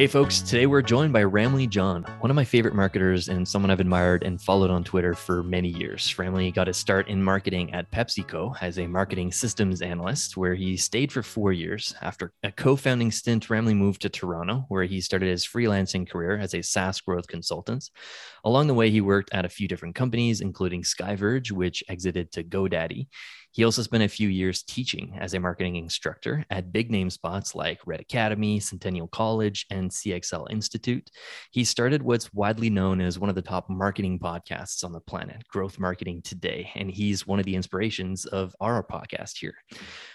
Hey folks, today we're joined by Ramli John, one of my favorite marketers and someone I've admired and followed on Twitter for many years. Ramli got his start in marketing at PepsiCo as a marketing systems analyst, where he stayed for four years. After a co founding stint, Ramli moved to Toronto, where he started his freelancing career as a SaaS growth consultant. Along the way, he worked at a few different companies, including SkyVerge, which exited to GoDaddy. He also spent a few years teaching as a marketing instructor at big name spots like Red Academy, Centennial College, and CXL Institute. He started what's widely known as one of the top marketing podcasts on the planet, Growth Marketing Today. And he's one of the inspirations of our podcast here.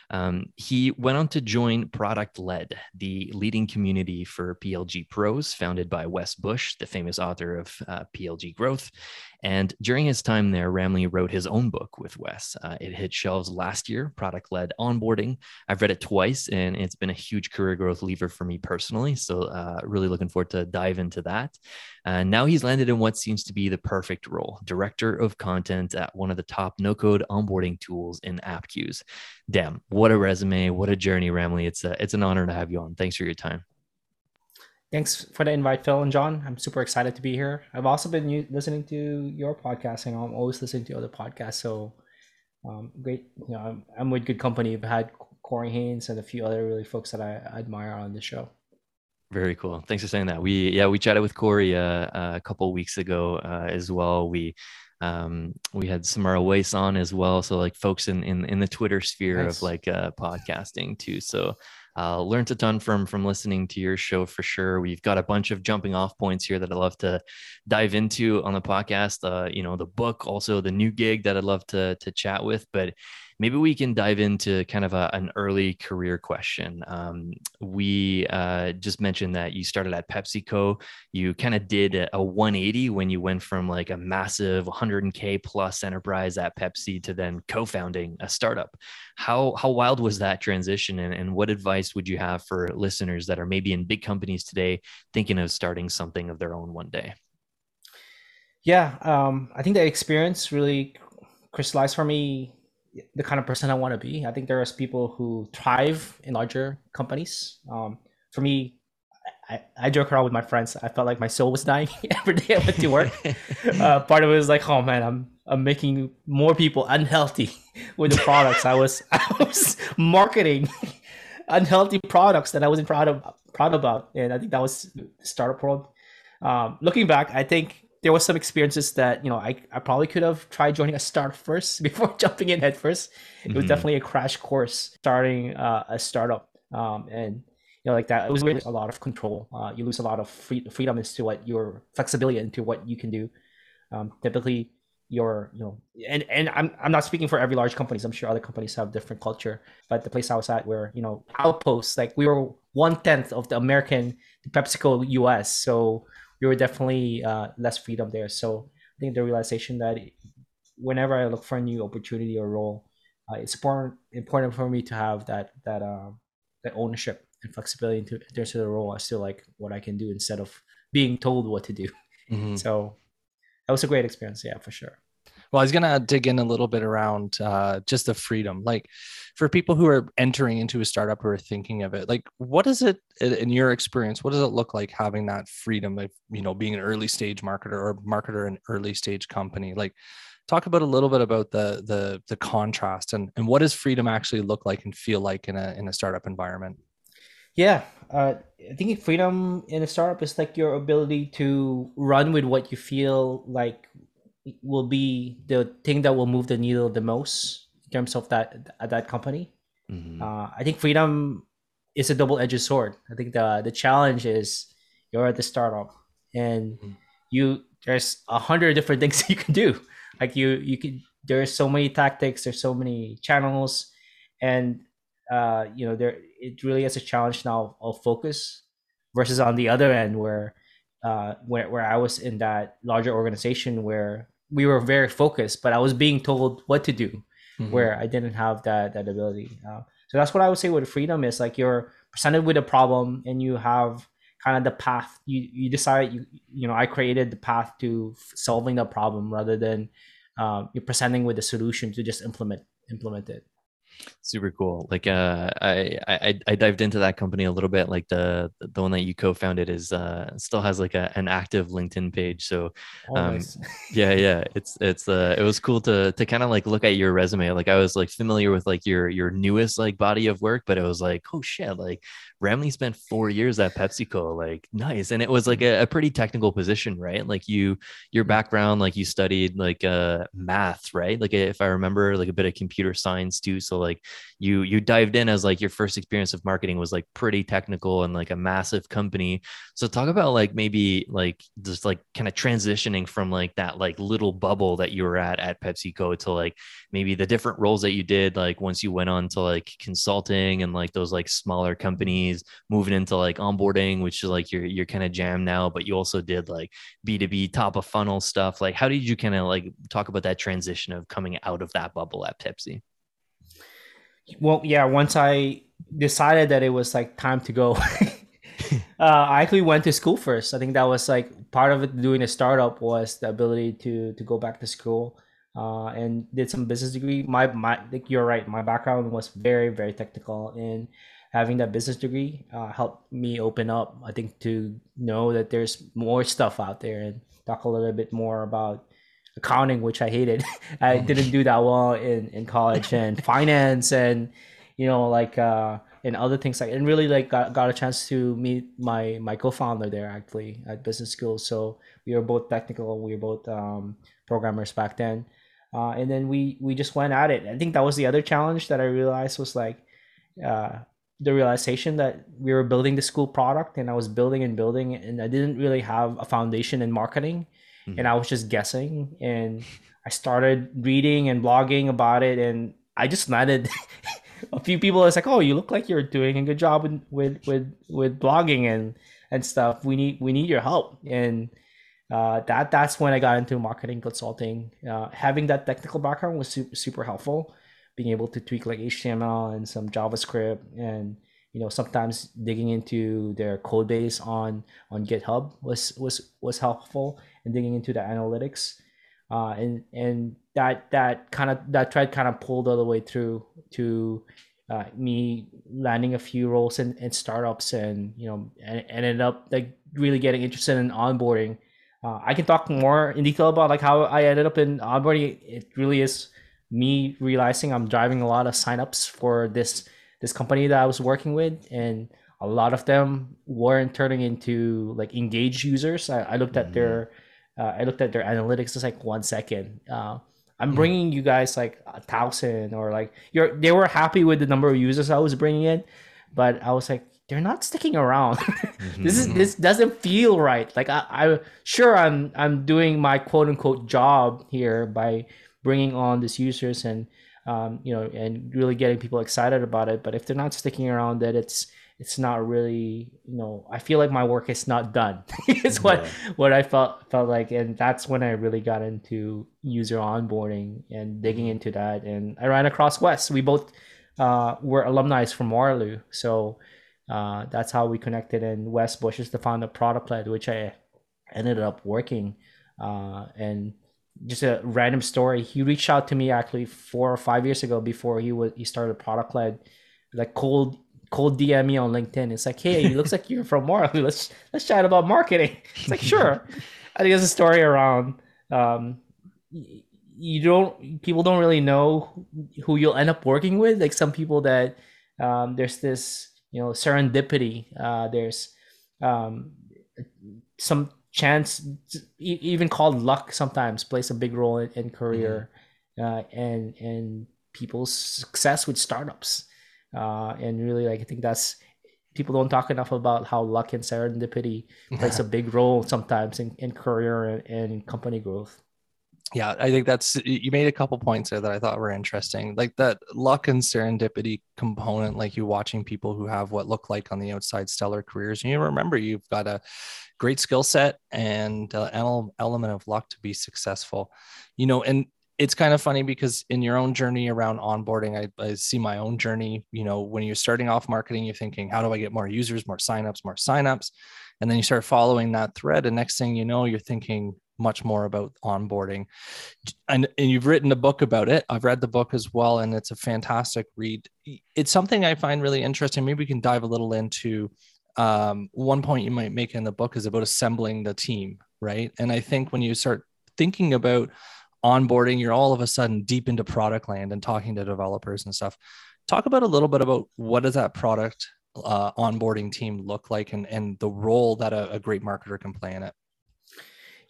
Um, he went on to join Product Led, the leading community for PLG pros, founded by Wes Bush, the famous author of uh, PLG Growth. And during his time there, Ramli wrote his own book with Wes. Uh, it hit shelves last year, Product Led Onboarding. I've read it twice, and it's been a huge career growth lever for me personally. So, uh, really looking forward to dive into that. And now he's landed in what seems to be the perfect role director of content at one of the top no code onboarding tools in Appcues. Damn, what a resume, what a journey, Ramli. It's, a, it's an honor to have you on. Thanks for your time. Thanks for the invite, Phil and John. I'm super excited to be here. I've also been listening to your podcast, and I'm always listening to other podcasts. So, um, great. You know, I'm, I'm, with good company. I've had Corey Haines and a few other really folks that I admire on the show. Very cool. Thanks for saying that. We yeah we chatted with Corey uh, uh a couple weeks ago uh, as well. We um, we had Samara Weiss on as well. So like folks in in, in the Twitter sphere nice. of like uh, podcasting too. So uh, learned a ton from from listening to your show for sure. We've got a bunch of jumping off points here that I'd love to dive into on the podcast. Uh, you know, the book, also the new gig that I'd love to to chat with. But maybe we can dive into kind of a, an early career question. Um, we uh, just mentioned that you started at PepsiCo. You kind of did a, a 180 when you went from like a massive 100k plus enterprise at Pepsi to then co-founding a startup. How how wild was that transition, and, and what advice would you have for listeners that are maybe in big companies today, thinking of starting something of their own one day? Yeah, um, I think the experience really crystallized for me the kind of person I want to be. I think there's people who thrive in larger companies. Um, for me, I, I joke around with my friends. I felt like my soul was dying every day I went to work. uh, part of it was like, oh man, I'm I'm making more people unhealthy with the products I was I was marketing unhealthy products that I wasn't proud of proud about, and I think that was startup world. Um, looking back, I think there was some experiences that you know I, I probably could have tried joining a startup first before jumping in head 1st It was mm-hmm. definitely a crash course starting uh, a startup, um, and you know like that. It was really a lot of control. Uh, you lose a lot of free, freedom as to what your flexibility into what you can do. Um, typically, your you know and and I'm I'm not speaking for every large companies. I'm sure other companies have different culture, but the place I was at, where you know outposts, like we were one tenth of the American the PepsiCo US, so we were definitely uh, less freedom there. So I think the realization that whenever I look for a new opportunity or role, uh, it's important important for me to have that that uh, that ownership and flexibility into terms of the role. I still like what I can do instead of being told what to do. Mm-hmm. So that was a great experience. Yeah, for sure. Well, I was gonna dig in a little bit around uh, just the freedom, like for people who are entering into a startup or thinking of it. Like, what is it in your experience? What does it look like having that freedom of you know being an early stage marketer or marketer in early stage company? Like, talk about a little bit about the the the contrast and and what does freedom actually look like and feel like in a in a startup environment. Yeah, uh, I think freedom in a startup is like your ability to run with what you feel like will be the thing that will move the needle the most in terms of that at that company. Mm-hmm. Uh, I think freedom is a double-edged sword. I think the the challenge is you're at the startup and mm-hmm. you there's a hundred different things you can do. Like you you can there's so many tactics, there's so many channels, and uh, you know there it really is a challenge now of focus versus on the other end where uh, where where I was in that larger organization where we were very focused, but I was being told what to do, mm-hmm. where I didn't have that that ability. Uh, so that's what I would say with freedom is like you're presented with a problem and you have kind of the path you you decide you you know I created the path to solving the problem rather than um, you're presenting with a solution to just implement implement it super cool. Like uh I, I i dived into that company a little bit. Like the the one that you co-founded is uh still has like a, an active linkedin page. So Oh, um nice. yeah yeah. It's it's uh it was cool to to kind of like look at your resume. Like i was like familiar with like your your newest like body of work but it was like oh shit. Like ramli spent four years at pepsico like nice. And it was like a, a pretty technical position right? Like you your background like you studied like uh math right? Like if i remember like a bit of computer science too. So like you you dived in as like your first experience of marketing was like pretty technical and like a massive company. So talk about like maybe like just like kind of transitioning from like that like little bubble that you were at at PepsiCo to like maybe the different roles that you did like once you went on to like consulting and like those like smaller companies moving into like onboarding which is like your your kind of jam now but you also did like B2B top of funnel stuff. Like how did you kind of like talk about that transition of coming out of that bubble at Pepsi? Well yeah once i decided that it was like time to go uh, i actually went to school first. I think that was like part of it doing a startup was the ability to to go back to school uh, and did some business degree. My my like you're right my background was very very technical and having that business degree uh, helped me open up i think to know that there's more stuff out there and talk a little bit more about accounting, which I hated. I didn't do that well in, in college and finance and you know like uh and other things like and really like got, got a chance to meet my my co-founder there actually at business school. So we were both technical, we were both um, programmers back then. Uh, and then we we just went at it. I think that was the other challenge that I realized was like uh, the realization that we were building the school product and I was building and building and I didn't really have a foundation in marketing Mhm. and I was just guessing and I started reading and blogging about it and I just landed a few people was like oh you look like you're doing a good job with with with, with blogging and and stuff. We need we need your help. And uh, that that's when I got into marketing consulting. Uh, having that technical background was super, super helpful being able to tweak like HTML and some JavaScript and you know sometimes digging into their code base on on GitHub was was was helpful and digging into the analytics. Uh, and and that that kind of that thread kind of pulled all the way through to uh, me landing a few roles in, in startups and you know and, and ended up like really getting interested in onboarding. Uh, i can talk more in detail about like how i ended up in onboarding. It really is me realizing i'm driving a lot of signups for this this company that i was working with and a lot of them weren't turning into like engaged users i, I looked at Mhm. their uh, I looked at their analytics. It's like one second. Uh, I'm Mhm. bringing you guys like a thousand or like you're. They were happy with the number of users I was bringing in, but I was like, they're not sticking around. this is Mhm. this doesn't feel right. Like I, I sure I'm I'm doing my quote unquote job here by bringing on these users and um, you know and really getting people excited about it. But if they're not sticking around, that it's it's not really you know I feel like my work is not done. it's what Yeah. what I felt felt like, and that's when I really got into user onboarding and digging into that. And I ran across Wes. We both uh, were alumni from Waterloo, so uh, that's how we connected. And Wes Bush is the founder of Product Led, which I ended up working. Uh, and just a random story, he reached out to me actually four or five years ago before he was he started Product Led, like cold cold DM me on LinkedIn. It's like, hey, it looks like you're from Waterloo. Let's let's chat about marketing. It's like, sure. I think there's a story around um, you don't people don't really know who you'll end up working with. Like some people that um, there's this you know serendipity. Uh, there's um, some chance, even called luck, sometimes plays a big role in, in career uh, and and people's success with startups. Uh, and really, like I think that's people don't talk enough about how luck and serendipity plays a big role sometimes in, in career and, and company growth. Yeah i think that's you made a couple points there that i thought were interesting like that luck and serendipity component like you watching people who have what look like on the outside stellar careers and you remember you've got a great skill set and uh, ele- element of luck to be successful you know and it's kind of funny because in your own journey around onboarding, I, I, see my own journey. You know, when you're starting off marketing, you're thinking, how do I get more users, more signups, more signups? And then you start following that thread. And next thing you know, you're thinking much more about onboarding. And, and you've written a book about it. I've read the book as well, and it's a fantastic read. It's something I find really interesting. Maybe we can dive a little into um, one point you might make in the book is about assembling the team, right? And I think when you start thinking about onboarding, you're all of a sudden deep into product land and talking to developers and stuff. Talk about a little bit about what does that product uh, onboarding team look like and, and the role that a, a, great marketer can play in it.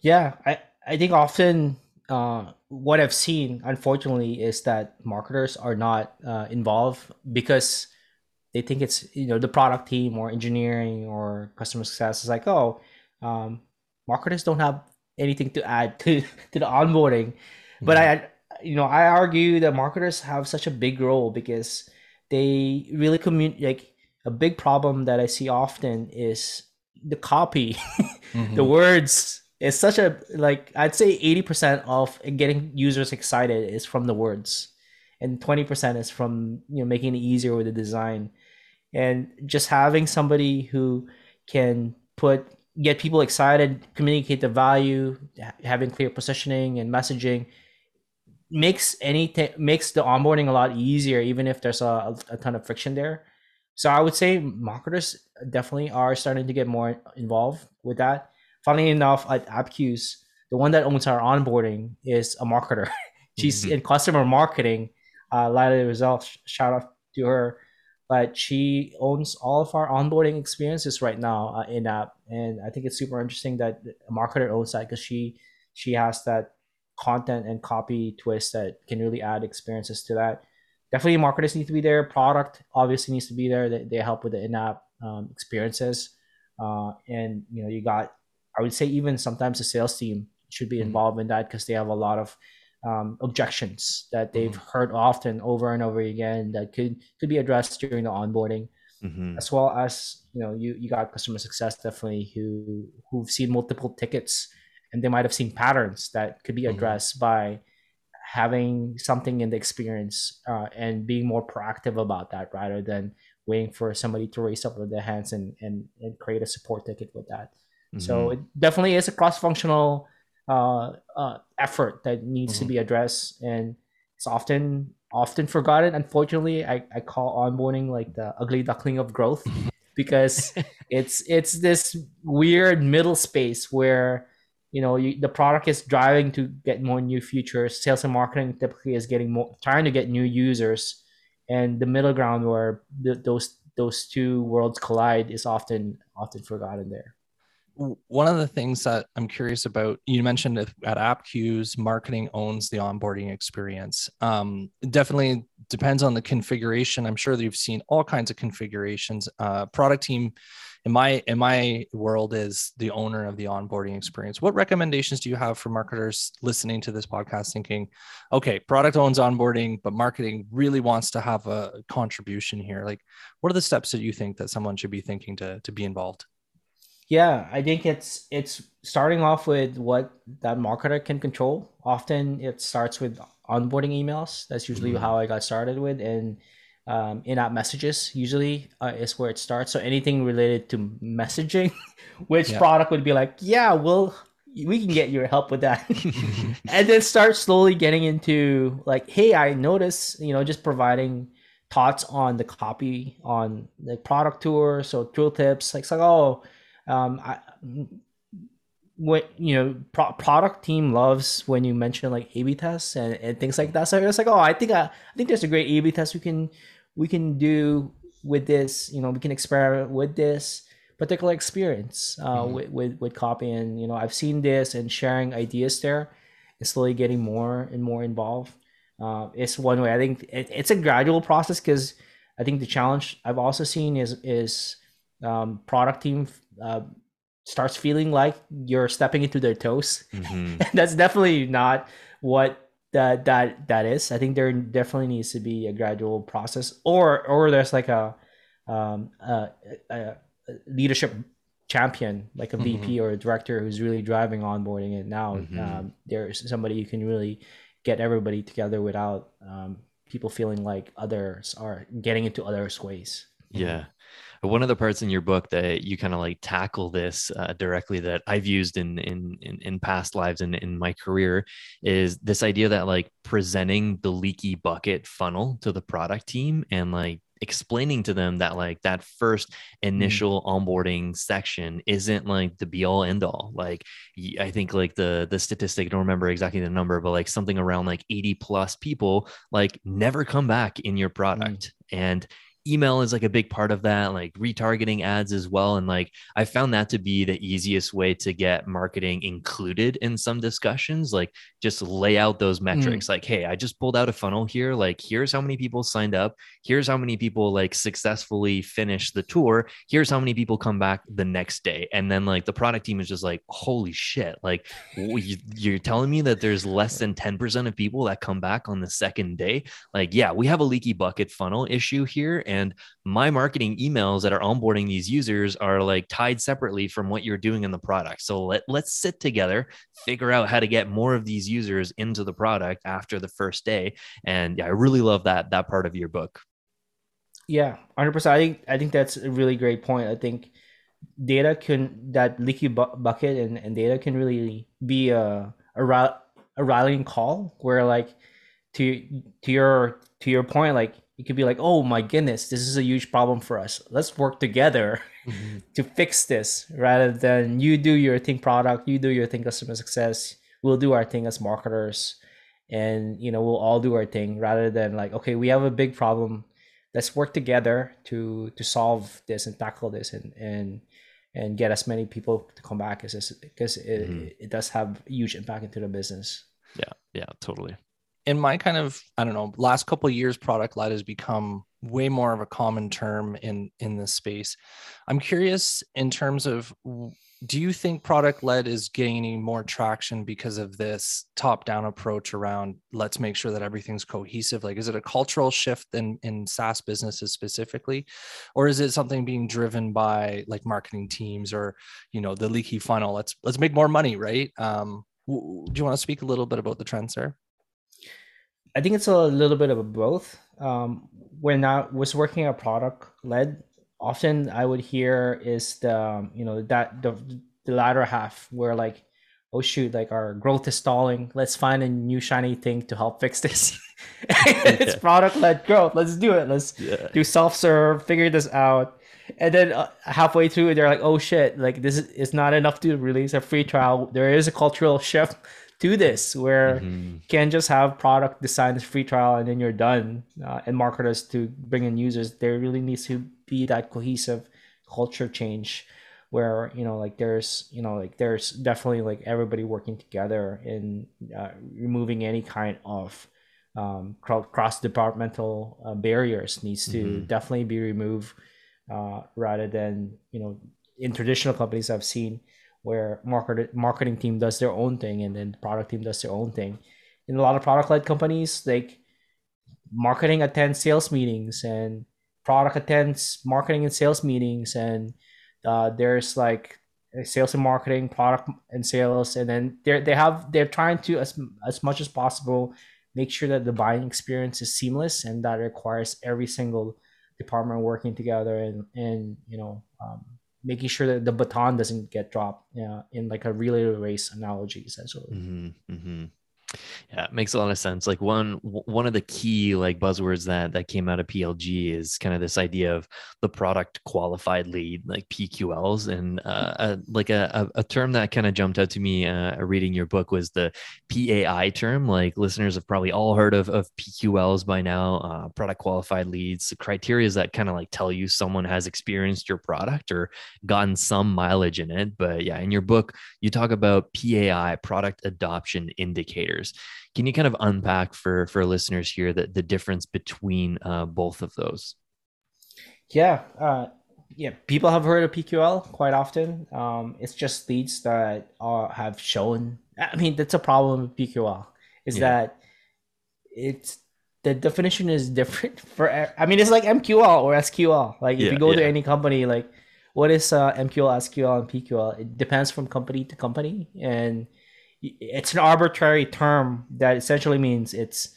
Yeah, I, I think often uh, what I've seen, unfortunately, is that marketers are not uh, involved because they think it's you know the product team or engineering or customer success is like oh um, marketers don't have anything to add to to the onboarding. Mm-hmm. But I you know, I argue that marketers have such a big role because they really communicate like a big problem that I see often is the copy, mm-hmm. the words. It's such a like I'd say 80% of getting users excited is from the words and 20% is from you know making it easier with the design and just having somebody who can put get people excited, communicate the value, having clear positioning and messaging makes anything makes the onboarding a lot easier, even if there's a, a ton of friction there. So I would say marketers definitely are starting to get more involved with that. Funny enough, at Appcues, the one that owns our onboarding is a marketer. She's mm-hmm. in customer marketing. Uh, Lila Results, shout out to her but she owns all of our onboarding experiences right now uh, in app and i think it's super interesting that a marketer owns that because she she has that content and copy twist that can really add experiences to that definitely marketers need to be there product obviously needs to be there they, they help with the in-app um, experiences uh, and you know you got i would say even sometimes the sales team should be mm-hmm. involved in that because they have a lot of um, objections that they've mm-hmm. heard often over and over again that could could be addressed during the onboarding mm-hmm. as well as you know you you got customer success definitely who who've seen multiple tickets and they might have seen patterns that could be mm-hmm. addressed mm-hmm. by having something in the experience uh, and being more proactive about that rather than waiting for somebody to raise up with their hands and and, and create a support ticket with that so mm-hmm. it definitely is a cross-functional uh, uh, effort that needs mm-hmm. to be addressed, and it's often often forgotten. Unfortunately, I, I call onboarding like the ugly duckling of growth because it's it's this weird middle space where you know you, the product is driving to get more new features. Sales and marketing typically is getting more trying to get new users, and the middle ground where the, those those two worlds collide is often often forgotten there one of the things that I'm curious about, you mentioned at Appcues, marketing owns the onboarding experience. Um, definitely depends on the configuration. I'm sure that you've seen all kinds of configurations. Uh, product team, in my in my world, is the owner of the onboarding experience. What recommendations do you have for marketers listening to this podcast, thinking, okay, product owns onboarding, but marketing really wants to have a contribution here? Like, what are the steps that you think that someone should be thinking to to be involved? Yeah, I think it's it's starting off with what that marketer can control. Often it starts with onboarding emails. That's usually mm-hmm. how I got started with, and um, in-app messages usually uh, is where it starts. So anything related to messaging, which yeah. product would be like, yeah, well, we can get your help with that, and then start slowly getting into like, hey, I notice, you know, just providing thoughts on the copy on the product tour, so tool tips, like, like oh um, I, what you know, pro- product team loves when you mention like A/B tests and, and things like that. So it's like, oh, I think I, I think there's a great A/B test we can we can do with this. You know, we can experiment with this particular experience uh, mm-hmm. with, with with copy. And you know, I've seen this and sharing ideas there, and slowly getting more and more involved. Uh, it's one way. I think it, it's a gradual process because I think the challenge I've also seen is is um, product team uh, starts feeling like you're stepping into their toes. Mm-hmm. that's definitely not what that that that is. I think there definitely needs to be a gradual process, or or there's like a, um, a, a leadership champion, like a mm-hmm. VP or a director who's really driving onboarding it. Now mm-hmm. um, there's somebody you can really get everybody together without um, people feeling like others are getting into others' ways. Yeah. One of the parts in your book that you kind of like tackle this uh, directly that I've used in, in in in past lives and in my career is this idea that like presenting the leaky bucket funnel to the product team and like explaining to them that like that first Mm. initial onboarding section isn't like the be all end all like i think like the the statistic i don't remember exactly the number but like something around like 80 plus people like never come back in your product. And email is like a big part of that like retargeting ads as well and like i found that to be the easiest way to get marketing included in some discussions like just lay out those mm. metrics like hey i just pulled out a funnel here like here's how many people signed up here's how many people like successfully finished the tour here's how many people come back the next day. And then like the product team is just like holy shit like you- you're telling me that there's less than 10% of people that come back on the second day? Like yeah we have a leaky bucket funnel issue here and my marketing emails that are onboarding these users are like tied separately from what you're doing in the product so let, let's sit together figure out how to get more of these users into the product after the first day and yeah i really love that that part of your book Yeah, hundred percent. I think I think that's a really great point. I think data can that leaky bu- bucket and, and data can really be a a, ra- a rallying call where like to to your to your point like it could be like oh my goodness this is a huge problem for us. Let's work together to fix this rather than you do your thing product you do your thing customer success we'll do our thing as marketers and you know we'll all do our thing rather than like okay we have a big problem. Let's work together to to solve this and tackle this and and and get as many people to come back as this because it, Mhm. it does have huge impact into the business. Yeah yeah totally in my kind of i don't know last couple years product led has become way more of a common term in in this space. I'm curious in terms of do you think product led is gaining more traction because of this top down approach around let's make sure that everything's cohesive? Like is it a cultural shift in in saas businesses specifically? Or is it something being driven by like marketing teams or you know the leaky funnel? Let's let's make more money right? Um do you want to speak a little bit about the trends there I think it's a little bit of both. Um, when I was working at product led, often I would hear is the um, you know that the the latter half where like oh shoot like our growth is stalling let's find a new shiny thing to help fix this it's Yeah. product led growth let's do it let's yeah do self serve, figure this out. And then uh, halfway through, they're like, "Oh shit! Like this is it's not enough to release a free trial. There is a cultural shift to this where Mhm. you can't just have product design as free trial and then you're done. Uh, and marketers to bring in users, there really needs to be that cohesive culture change where you know like there's you know like there's definitely like everybody working together in uh, removing any kind of um, cross departmental uh, barriers needs to Mhm. definitely be removed uh, rather than you know in traditional companies I've seen where market marketing team does their own thing and then the product team does their own thing. In a lot of product led companies, like marketing attends sales meetings and product attends marketing and sales meetings and uh, there's like sales and marketing product and sales and then they they have they're trying to as as much as possible make sure that the buying experience is seamless and that requires every single department working together and and you know um, making sure that the baton doesn't get dropped know, in like a relay race analogy essentially. Hmm hmm Yeah, it makes a lot of sense. Like one one of the key like buzzwords that that came out of PLG is kind of this idea of the product qualified lead, like PQLs, and uh, a, like a, a term that kind of jumped out to me uh, reading your book was the PAI term. Like listeners have probably all heard of of PQLs by now, uh, product qualified leads, the criteria that kind of like tell you someone has experienced your product or gotten some mileage in it. But yeah, in your book, you talk about PAI, product adoption indicators. Can you kind of unpack for for listeners here the, the difference between uh, both of those? Yeah, uh, yeah. People have heard of PQL quite often. Um, it's just leads that are, have shown. I mean, that's a problem with PQL. Is Yeah. that it's the definition is different for. I mean, it's like MQL or SQL. Like if Yeah, you go to any company, like what is uh, MQL, SQL, and PQL? It depends from company to company, and it's an arbitrary term that essentially means it's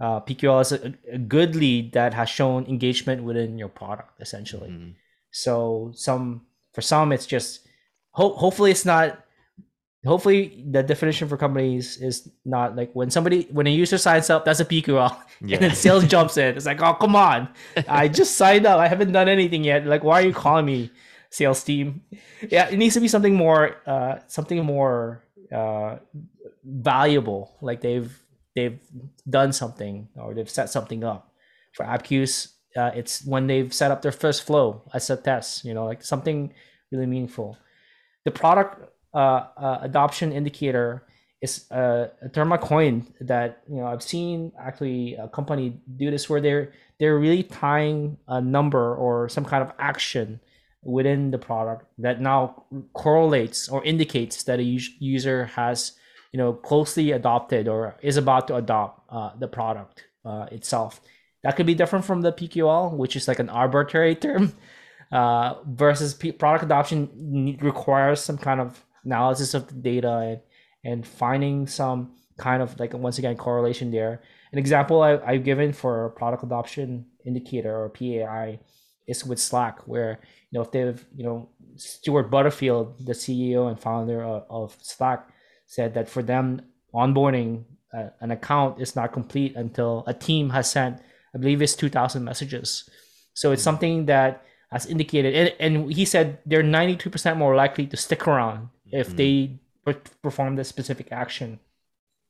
uh, PQL is a, a, good lead that has shown engagement within your product essentially. Mm-hmm. So some for some it's just ho- hopefully it's not hopefully the definition for companies is not like when somebody when a user signs up that's a PQL yeah. and then sales jumps in it's like oh come on I just signed up I haven't done anything yet like why are you calling me sales team yeah it needs to be something more uh something more uh valuable like they've they've done something or they've set something up. For Appcues uh, it's when they've set up their first flow as a test you know like something really meaningful. The product uh, uh, adoption indicator is a, a term I coined that you know I've seen actually a company do this where they're they're really tying a number or some kind of action within the product that now correlates or indicates that a user has you know closely adopted or is about to adopt uh, the product uh, itself that could be different from the pql which is like an arbitrary term uh, versus P- product adoption requires some kind of analysis of the data and, and finding some kind of like once again correlation there. An example I, I've given for product adoption indicator or PAI is with Slack, where you know if they've you know Stewart Butterfield, the CEO and founder of, of Slack, said that for them onboarding uh, an account is not complete until a team has sent, I believe it's two thousand messages. So it's mm-hmm. something that has indicated, and, and he said they're ninety two percent more likely to stick around if mm-hmm. they perform this specific action.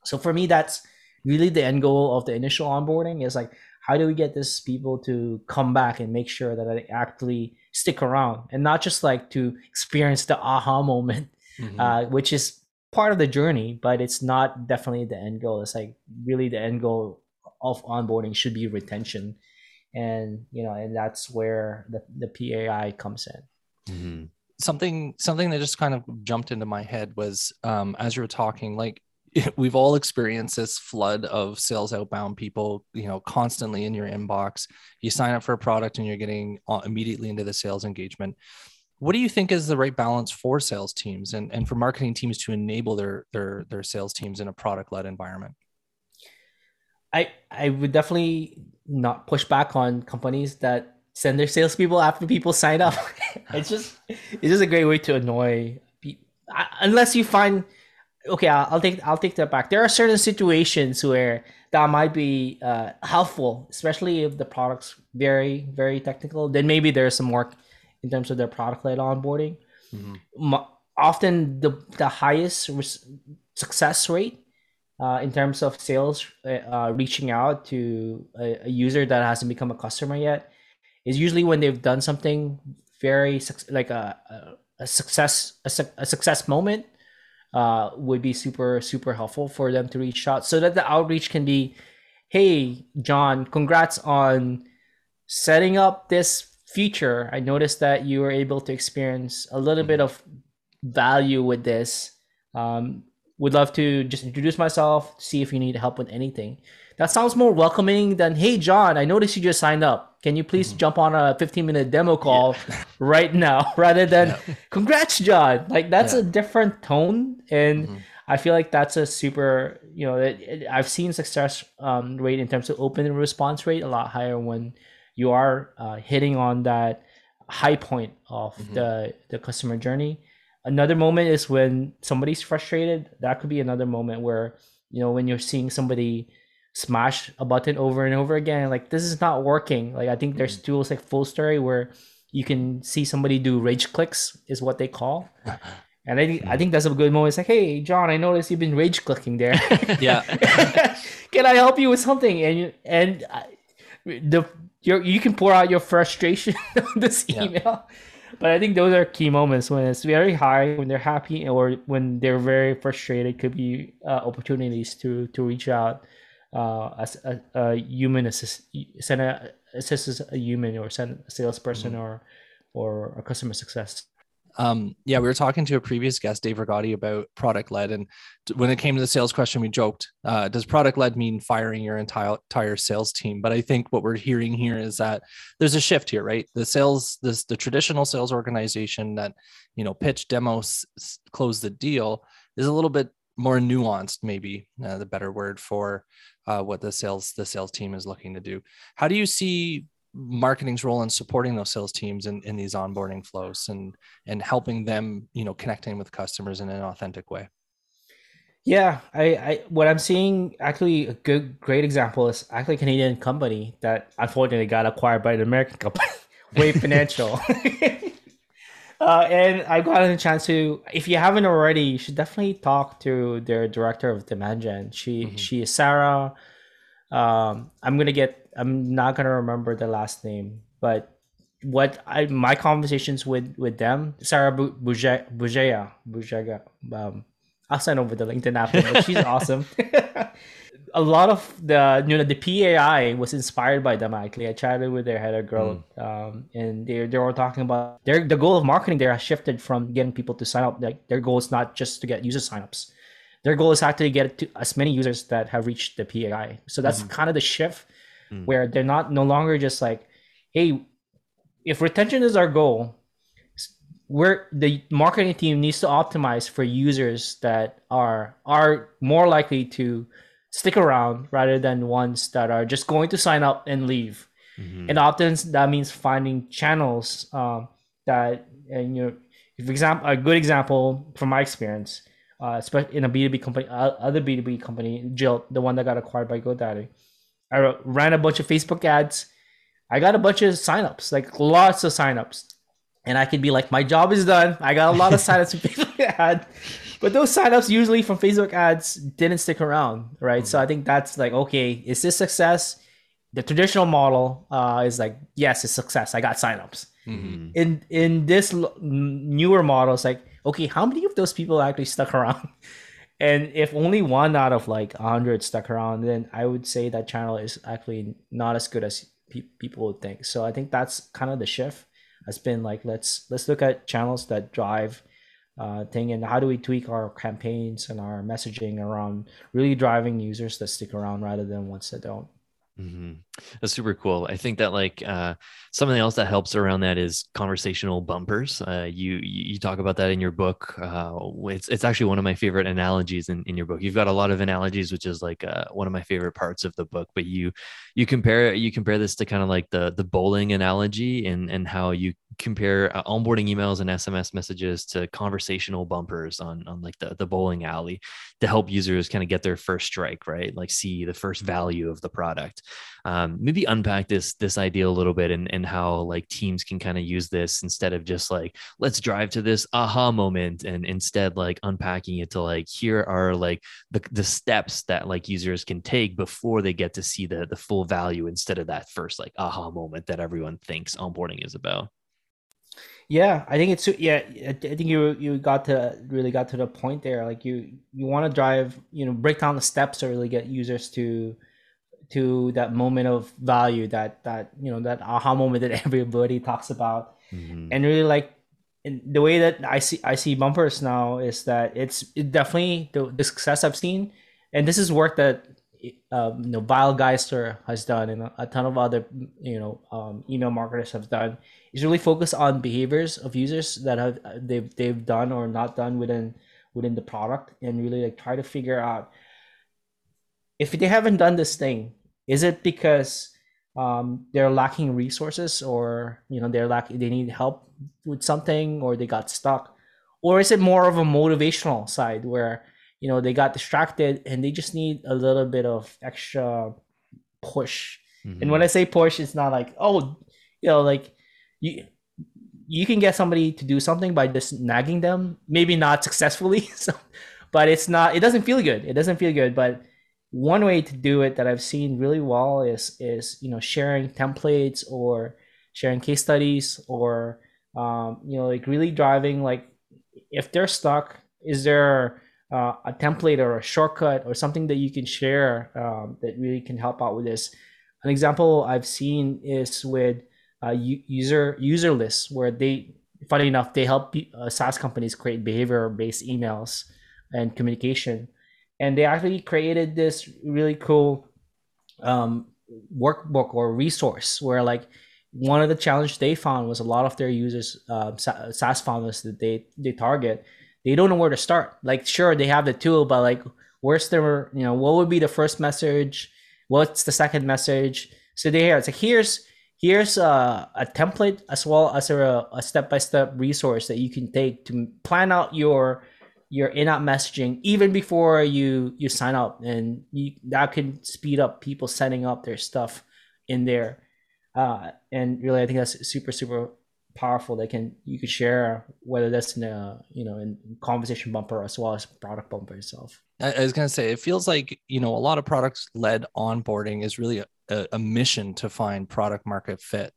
So for me, that's really the end goal of the initial onboarding is like, how do we get these people to come back and make sure that they actually stick around and not just like to experience the aha moment, mm-hmm. uh, which is part of the journey, but it's not definitely the end goal. It's like really the end goal of onboarding should be retention. And, you know, and that's where the, the PAI comes in. Mm-hmm something something that just kind of jumped into my head was um, as you were talking like we've all experienced this flood of sales outbound people you know constantly in your inbox you sign up for a product and you're getting uh, immediately into the sales engagement what do you think is the right balance for sales teams and, and for marketing teams to enable their their their sales teams in a product led environment i i would definitely not push back on companies that send their salespeople after people sign up. it's just it's just a great way to annoy people. Unless you find okay, I'll, I'll, take I'll take that back. There are certain situations where that might be uh, helpful, especially if the product's very very technical. Then maybe there's some work in terms of their product led onboarding. Mm-hmm. Often the the highest res- success rate uh, in terms of sales uh, uh reaching out to a, a, user that hasn't become a customer yet is usually when they've done something very like a, a, a success a, a, success moment uh, would be super super helpful for them to reach out so that the outreach can be hey john congrats on setting up this feature. I noticed that you were able to experience a little bit of value with this. Um, would love to just introduce myself see if you need help with anything that sounds more welcoming than hey john i noticed you just signed up can you please mm-hmm. jump on a 15 minute demo call yeah. right now rather than yeah. congrats john like that's yeah. a different tone and mm-hmm. i feel like that's a super you know it, it, i've seen success um, rate in terms of open response rate a lot higher when you are uh, hitting on that high point of mm-hmm. the the customer journey another moment is when somebody's frustrated that could be another moment where you know when you're seeing somebody smash a button over and over again. Like this is not working. Like I think there's mm. tools like Fullstory where you can see somebody do rage clicks is what they call. And I think I think that's a good moment. It's like, hey, John, I noticed you've been rage clicking there. yeah. can I help you with something? And and the you you can pour out your frustration on this email. Yeah. But I think those are key moments when it's very high, when they're happy, or when they're very frustrated. Could be uh, opportunities to to reach out uh, as a, a, human assist, send a assist as a human or send a salesperson mm-hmm. or or a customer success. Um, yeah, we were talking to a previous guest, Dave Rigotti, about product led, and when it came to the sales question, we joked, uh, "Does product led mean firing your entire entire sales team?" But I think what we're hearing here is that there's a shift here, right? The sales, this the traditional sales organization that you know pitch, demos, close the deal is a little bit more nuanced, maybe uh, the better word for uh, what the sales the sales team is looking to do. How do you see marketing's role in supporting those sales teams in, in these onboarding flows and and helping them, you know, connecting with customers in an authentic way? Yeah, I, I what I'm seeing actually a good great example is actually a Canadian company that unfortunately got acquired by an American company, Wave Financial. uh, and I got a chance to if you haven't already, you should definitely talk to their director of demand gen. She mm-hmm. she is Sarah. Um, I'm gonna get I'm not gonna remember the last name, but what I my conversations with with them, Sarah Bujaya Bujaya um, I'll send over the LinkedIn but she's awesome. a lot of the you know the PAI was inspired by them actually. I chatted with their head of growth, mm. um, and they they were talking about their the goal of marketing there has shifted from getting people to sign up. Like their goal is not just to get user signups. Their goal is actually to get to as many users that have reached the PAI. So that's mm. kind of the shift mm. where they're not no longer just like, hey, if retention is our goal, where the marketing team needs to optimize for users that are are more likely to stick around rather than ones that are just going to sign up and leave. Mm-hmm. And often that means finding channels um, that and you know, for example, a good example from my experience, uh, especially in a B two B company, uh, other B two B company, Jill, the one that got acquired by GoDaddy, I ran a bunch of Facebook ads. I got a bunch of signups, like lots of signups and I could be like, my job is done. I got a lot of signups from Facebook ads, but those signups usually from Facebook ads didn't stick around, right? Mm-hmm. So I think that's like, okay, is this success? The traditional model uh, is like, yes, it's success. I got signups. Mm-hmm. In in this l- newer model, it's like, okay, how many of those people actually stuck around? and if only one out of like a hundred stuck around, then I would say that channel is actually not as good as pe- people would think. So I think that's kind of the shift It's been like let's let's look at channels that drive uh, thing and how do we tweak our campaigns and our messaging around really driving users that stick around rather than ones that don't. Mm-hmm. That's super cool. I think that like uh, something else that helps around that is conversational bumpers. Uh, you you talk about that in your book. Uh, it's it's actually one of my favorite analogies in, in your book. You've got a lot of analogies, which is like uh, one of my favorite parts of the book. But you you compare you compare this to kind of like the the bowling analogy and and how you compare uh, onboarding emails and SMS messages to conversational bumpers on on like the the bowling alley to help users kind of get their first strike, right? Like see the first value of the product um, maybe unpack this this idea a little bit and, and how like teams can kind of use this instead of just like let's drive to this aha moment and instead like unpacking it to like here are like the, the steps that like users can take before they get to see the the full value instead of that first like aha moment that everyone thinks onboarding is about. Yeah i think it's yeah i think you you got to really got to the point there. Like you you want to drive you know break down the steps to really get users to to that moment of value that that you know that aha moment that everybody talks about mm-hmm. and really like in the way that i see i see bumpers now is that it's it definitely the, the success i've seen and this is work that um, you know Val Geisler has done and a, a ton of other you know um, email marketers have done is really focus on behaviors of users that have they've they've done or not done within within the product and really like try to figure out if they haven't done this thing is it because um, they're lacking resources, or you know they're lack they need help with something, or they got stuck, or is it more of a motivational side where you know they got distracted and they just need a little bit of extra push? Mm-hmm. And when I say push, it's not like oh, you know, like you you can get somebody to do something by just nagging them, maybe not successfully. So, but it's not. It doesn't feel good. It doesn't feel good, but one way to do it that I've seen really well is is you know sharing templates or sharing case studies or um, you know like really driving like if they're stuck is there uh, a template or a shortcut or something that you can share um, that really can help out with this? An example I've seen is with uh, user user lists where they funny enough they help uh, SaaS companies create behavior based emails and communication and they actually created this really cool um, workbook or resource where like one of the challenges they found was a lot of their users uh, SaaS founders that they they target they don't know where to start. Like, sure, they have the tool, but like, where's their, you know, what would be the first message? What's the second message? So they here it's like here's here's a, a template as well as a, a step-by-step resource that you can take to plan out your your in-app messaging even before you you sign up and you, that can speed up people setting up their stuff in there. Uh, and really i think that's super super powerful. They can you could share whether that's in a you know in conversation bumper as well as product bumper itself i was going to say it feels like you know a lot of products led onboarding is really a, a, mission to find product market fit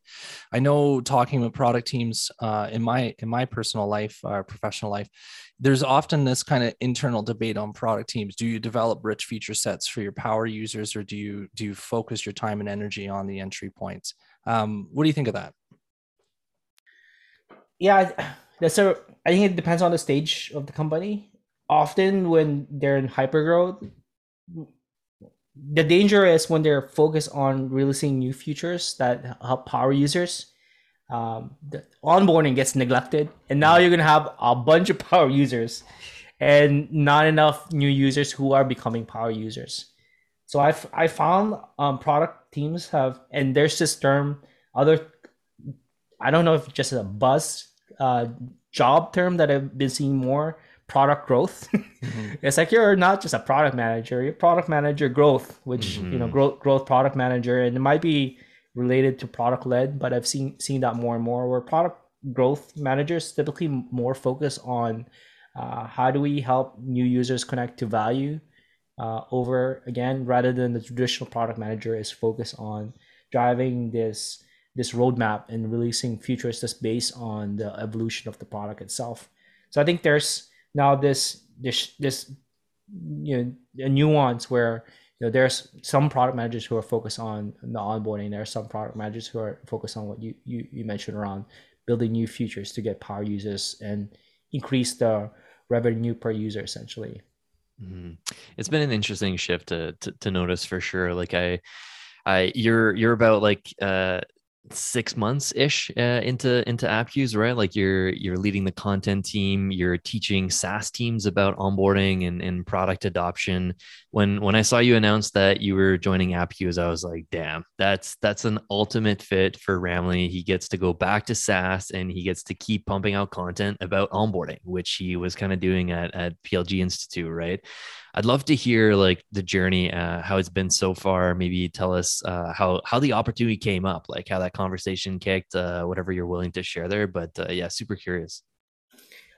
i know talking with product teams uh, in my in my personal life or uh, professional life there's often this kind of internal debate on product teams do you develop rich feature sets for your power users or do you do you focus your time and energy on the entry points um, what do you think of that yeah, that's a. I think it depends on the stage of the company. Often, when they're in hypergrowth, the danger is when they're focused on releasing new features that help power users. Um, the onboarding gets neglected, and now you're gonna have a bunch of power users, and not enough new users who are becoming power users. So I've I found um, product teams have, and there's this term other. I don't know if just a buzz uh, job term that I've been seeing more product growth. mm-hmm. It's like you're not just a product manager, you're product manager growth, which mm-hmm. you know, mm-hmm. growth growth product manager, and it might be related to product led, but I've seen seen that more and more where product growth managers typically more focus on uh, how do we help new users connect to value uh, over again rather than the traditional product manager is focused on driving this this roadmap and releasing features that's based on the evolution of the product itself. So I think there's now this this this you know a nuance where you know there's some product managers who are focused on the onboarding. There are some product managers who are focused on what you you, you mentioned around building new features to get power users and increase the revenue per user essentially. Mm-hmm. It's been an interesting shift to, to, to notice for sure. Like I, I you're you're about like uh six months ish uh, into into Appcues, right? Like you're you're leading the content team, you're teaching SaaS teams about onboarding and, and product adoption. When when I saw you announce that you were joining Appcues, I was like, damn, that's that's an ultimate fit for Ramli. He gets to go back to SaaS and he gets to keep pumping out content about onboarding, which he was kind of doing at at PLG Institute, right? I'd love to hear like the journey, uh, how it's been so far. Maybe tell us uh, how how the opportunity came up, like how that conversation kicked, uh, whatever you're willing to share there. But uh, yeah, super curious.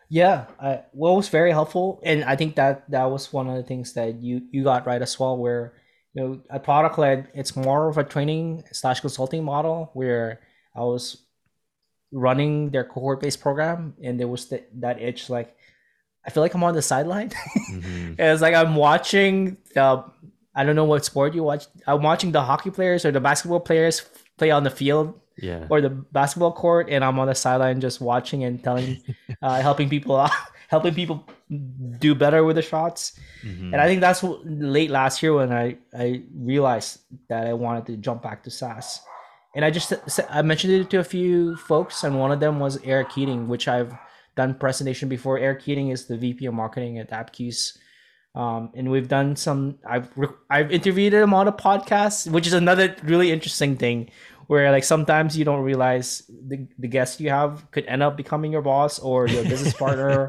Yeah, I, well, was very helpful, and I think that that was one of the things that you you got right as well. Where you know, a product led, it's more of a training slash consulting model where I was running their cohort based program, and there was the, that itch like I feel like I'm on the sideline. mm-hmm. it's like I'm watching the I don't know what sport you watch. I'm watching the hockey players or the basketball players play on the field, yeah, or the basketball court, and I'm on the sideline just watching and telling, uh, helping people out, helping people do better with the shots. Mm-hmm. And I think that's what, late last year when I I realized that I wanted to jump back to SaaS. And I just I mentioned it to a few folks, and one of them was Eric Keating, which I've done presentation before. Eric Keating is the VP of marketing at Appcues. Um, and we've done some. I've I've interviewed him on a podcast, which is another really interesting thing, where like sometimes you don't realize the, the guest you have could end up becoming your boss or your business partner,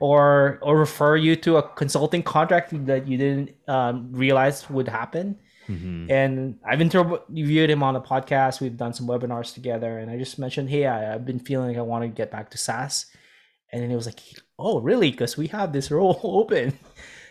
or or refer you to a consulting contract that you didn't um, realize would happen. Mm-hmm. And I've interviewed him on a podcast. We've done some webinars together, and I just mentioned, hey, I, I've been feeling like I want to get back to SaaS and then it was like, oh, really? Because we have this role open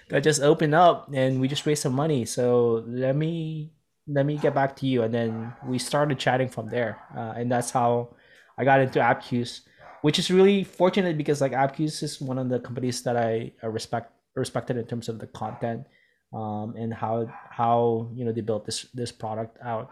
that just opened up and we just raised some money. So let me let me get back to you. And then we started chatting from there. Uh, and that's how I got into Appcues, which is really fortunate because like Appcues is one of the companies that I respect respected in terms of the content um, and how how you know they built this this product out.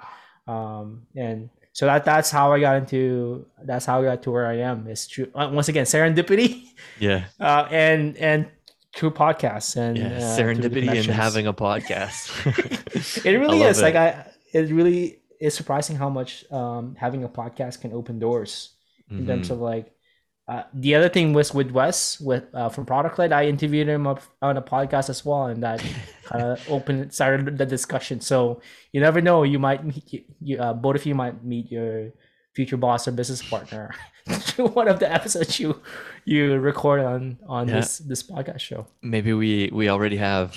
Um, and so that that's how I got into that's how I got to where I am. It's true. Uh, once again, serendipity. Yeah. Uh, and and true podcasts and yeah, uh, serendipity and having a podcast. it really is. It. Like I, it really is surprising how much um, having a podcast can open doors in mm-hmm. terms of like uh, the other thing was with Wes with uh, from Product Led. I interviewed him up on a podcast as well, and that kind of opened started the discussion. So you never know, you might meet you, uh, both of you might meet your future boss or business partner one of the episodes you you record on on yeah. this this podcast show. Maybe we we already have.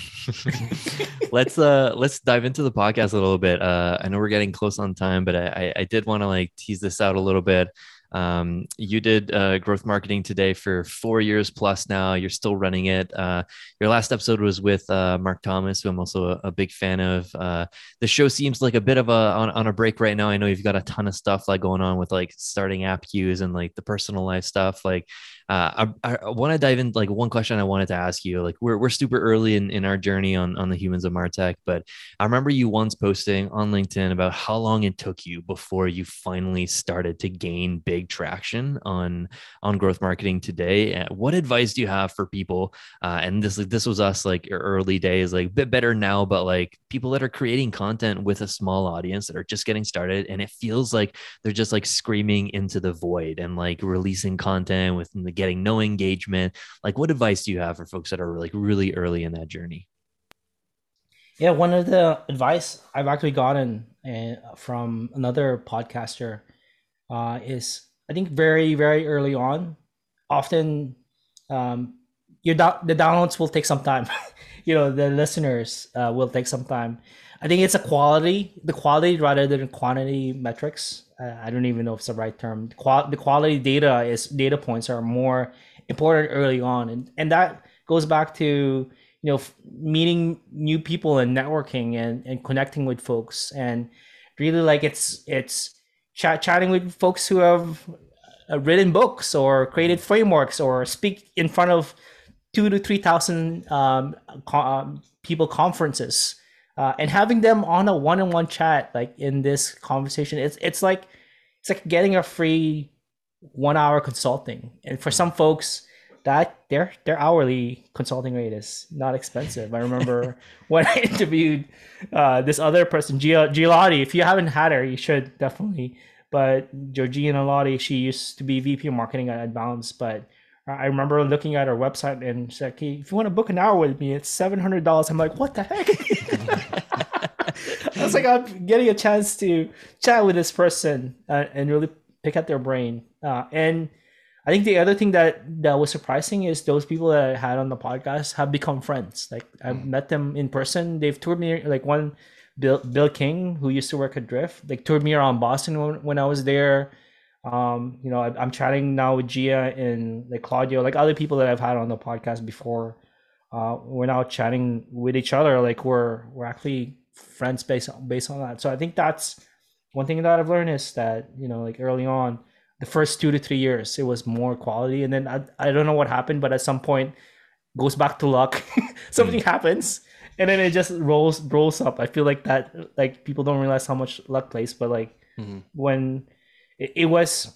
let's uh let's dive into the podcast a little bit. Uh, I know we're getting close on time, but I I did want to like tease this out a little bit. Um, you did uh, growth marketing today for four years plus now. You're still running it. Uh, your last episode was with uh, Mark Thomas, who I'm also a, a big fan of. Uh, the show seems like a bit of a on, on, a break right now. I know you've got a ton of stuff like going on with like starting app Appcues and like the personal life stuff. Like uh, I, I want to dive in like one question I wanted to ask you. Like we're, we're super early in, in our journey on, on the humans of Martech, but I remember you once posting on LinkedIn about how long it took you before you finally started to gain big traction on on growth marketing today. Uh, what advice do you have for people? Uh, and this this was us like early days, like a bit better now, but like people that are creating content with a small audience that are just getting started, and it feels like they're just like screaming into the void and like releasing content with the getting no engagement. Like what advice do you have for folks that are like really early in that journey? Yeah one of the advice i've actually gotten uh, from another podcaster uh, is i think very very early on often um, your do- the downloads will take some time. You know the listeners uh, will take some time i think it's a quality the quality rather than quantity metrics. I don't even know if it's the right term. Qual- the quality data is data points are more important early on, and and that goes back to you know meeting new people and networking and and connecting with folks. And really like it's it's chat chatting with folks who have uh, written books or created frameworks or speak in front of two to three thousand um, co- um, people conferences uh, and having them on a one-on-one chat like in this conversation it's it's like it's like getting a free one hour consulting. And for some folks that their their hourly consulting rate is not expensive. I remember when i interviewed uh, this other person Gia, Gialotti. if you haven't had her you should definitely. But Georgiana Laudi, she used to be vp of marketing at Balance, but I remember looking at her website and she's like, hey, if you want to book an hour with me, it's seven hundred dollars. I'm like, what the heck? I was like, I'm getting a chance to chat with this person uh, and really pick at their brain. Uh, and I think the other thing that that was surprising is those people that I had on the podcast have become friends. Like I've mm. met them in person. They've toured me. Like one, Bill Bill King, who used to work at Drift, like toured me around Boston when, when I was there. Um, you know, I, am chatting now with Gia and like Claudio, like other people that I've had on the podcast before. Uh, we're now chatting with each other, like we're we're actually friends based on, based on that. So I think that's one thing that I've learned is that you know, like early on, the first two to three years, it was more quality, and then I I don't know what happened, but at some point, goes back to luck. Something mm happens, and then it just rolls rolls up. I feel like that like people don't realize how much luck plays, but like mm-hmm. when it, it, was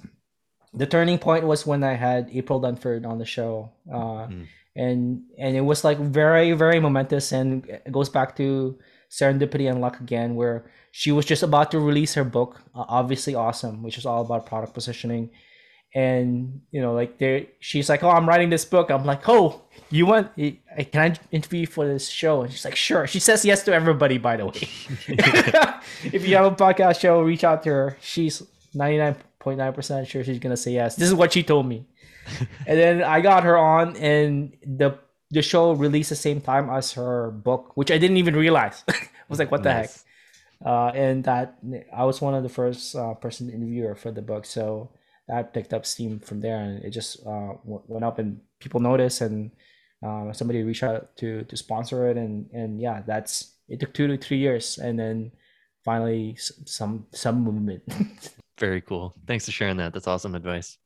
the turning point was when I had April Dunford on the show. Uh, mm. And and it was like very very momentous, and it goes back to serendipity and luck again, where she was just about to release her book, uh, obviously awesome, which is all about product positioning. And you know, like there, she's like, "Oh, I'm writing this book." I'm like, "Oh, you want? Can I interview you for this show?" And she's like, "Sure." She says yes to everybody, by the way. if you have a podcast show, reach out to her. She's 99.9% sure she's gonna say yes. This is what she told me. and then I got her on, and the the show released the same time as her book, which I didn't even realize. I was like, what the nice. heck? Uh, and that I was one of the first uh, person interviewer for the book, so that picked up steam from there, and it just uh, went up, and people noticed, and uh, somebody reached out to to sponsor it, and and yeah, that's it took two to three years, and then finally some some movement. Very cool. Thanks for sharing that. That's awesome advice.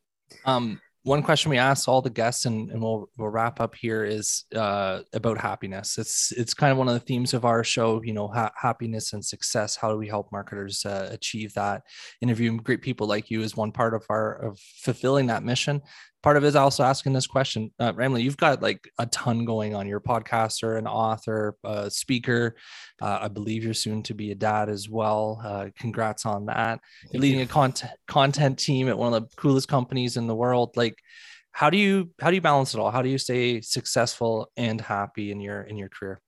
Um, one question we ask all the guests and, and we'll we'll wrap up here is uh, about happiness it's it's kind of one of the themes of our show you know ha- happiness and success how do we help marketers uh, achieve that interviewing great people like you is one part of our of fulfilling that mission part of it is also asking this question. Uh, Ramli, you've got like a ton going on. You're a podcaster, an author, a speaker. Uh, I believe you're soon to be a dad as well. Uh, congrats on that. You're leading a content content team at one of the coolest companies in the world. Like, how do you how do you balance it all? How do you stay successful and happy in your in your career?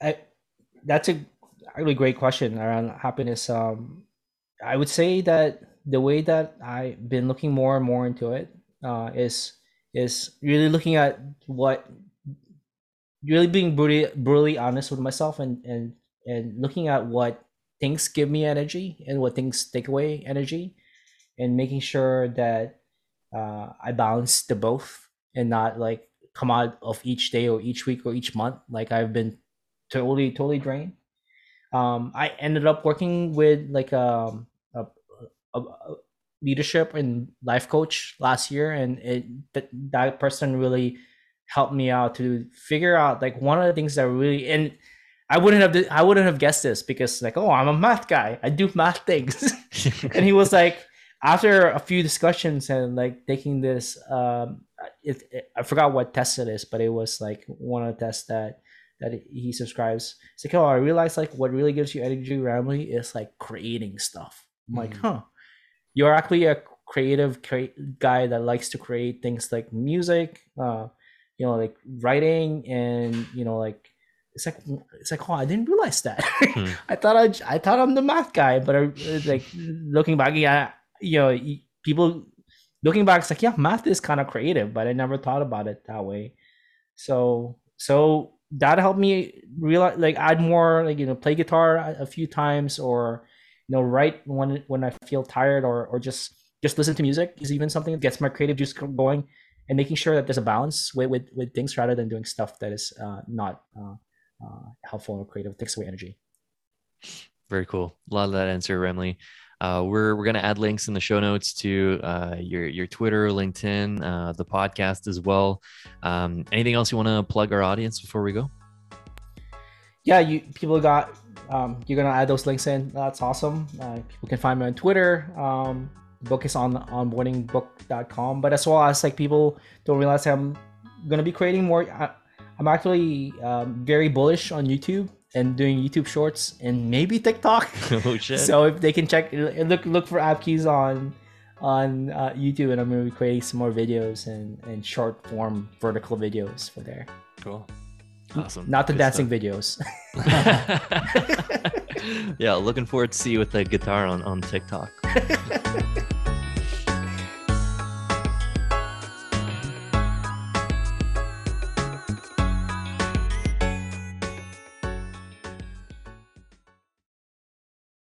I, that's a really great question around happiness. Um, I would say that the way that I've been looking more and more into it uh, is is really looking at what really being brutally, brutally honest with myself and and and looking at what things give me energy and what things take away energy and making sure that uh, I balance the both and not like come out of each day or each week or each month like I've been totally totally drained. Um, I ended up working with like um, a, leadership and life coach last year, and it that, that person really helped me out to figure out like one of the things that really and I wouldn't have I wouldn't have guessed this because like oh I'm a math guy. I do math things. And he was like after a few discussions and like taking this um it, it, I forgot what test it is but it was like one of the tests that that he subscribes. It's like oh I realized like what really gives you energy randomly is like creating stuff. I'm like Mm-hmm. huh you're actually a creative cre- guy that likes to create things like music uh you know like writing and you know like it's like it's like oh I didn't realize that Hmm. I thought I I thought I'm the math guy but I, like looking back yeah you know people looking back it's like yeah math is kind of creative but I never thought about it that way so so that helped me realize like add more like you know play guitar a, a few times or know write when when I feel tired or or just just listen to music is even something that gets my creative juice going and making sure that there's a balance with with, with things rather than doing stuff that is uh, not uh, uh, helpful or creative takes away energy Very cool. A lot of that answer, Ramli. Uh, we're we're gonna add links in the show notes to uh, your your Twitter, LinkedIn, uh, the podcast as well. Um, anything else you want to plug our audience before we go? yeah you people got um, you're gonna add those links in. That's awesome. Uh, people can find me on twitter. Um, the book is on onboardingbook.com but as well as like people don't realize i'm gonna be creating more I, i'm actually um, very bullish on youtube and doing youtube shorts and maybe tiktok. Oh shit! so if they can check look look for Appcues on on uh, youtube and i'm gonna be creating some more videos and and short form vertical videos for there. Cool. Awesome. not the Good dancing stuff. videos yeah, looking forward to see you with the guitar on on TikTok.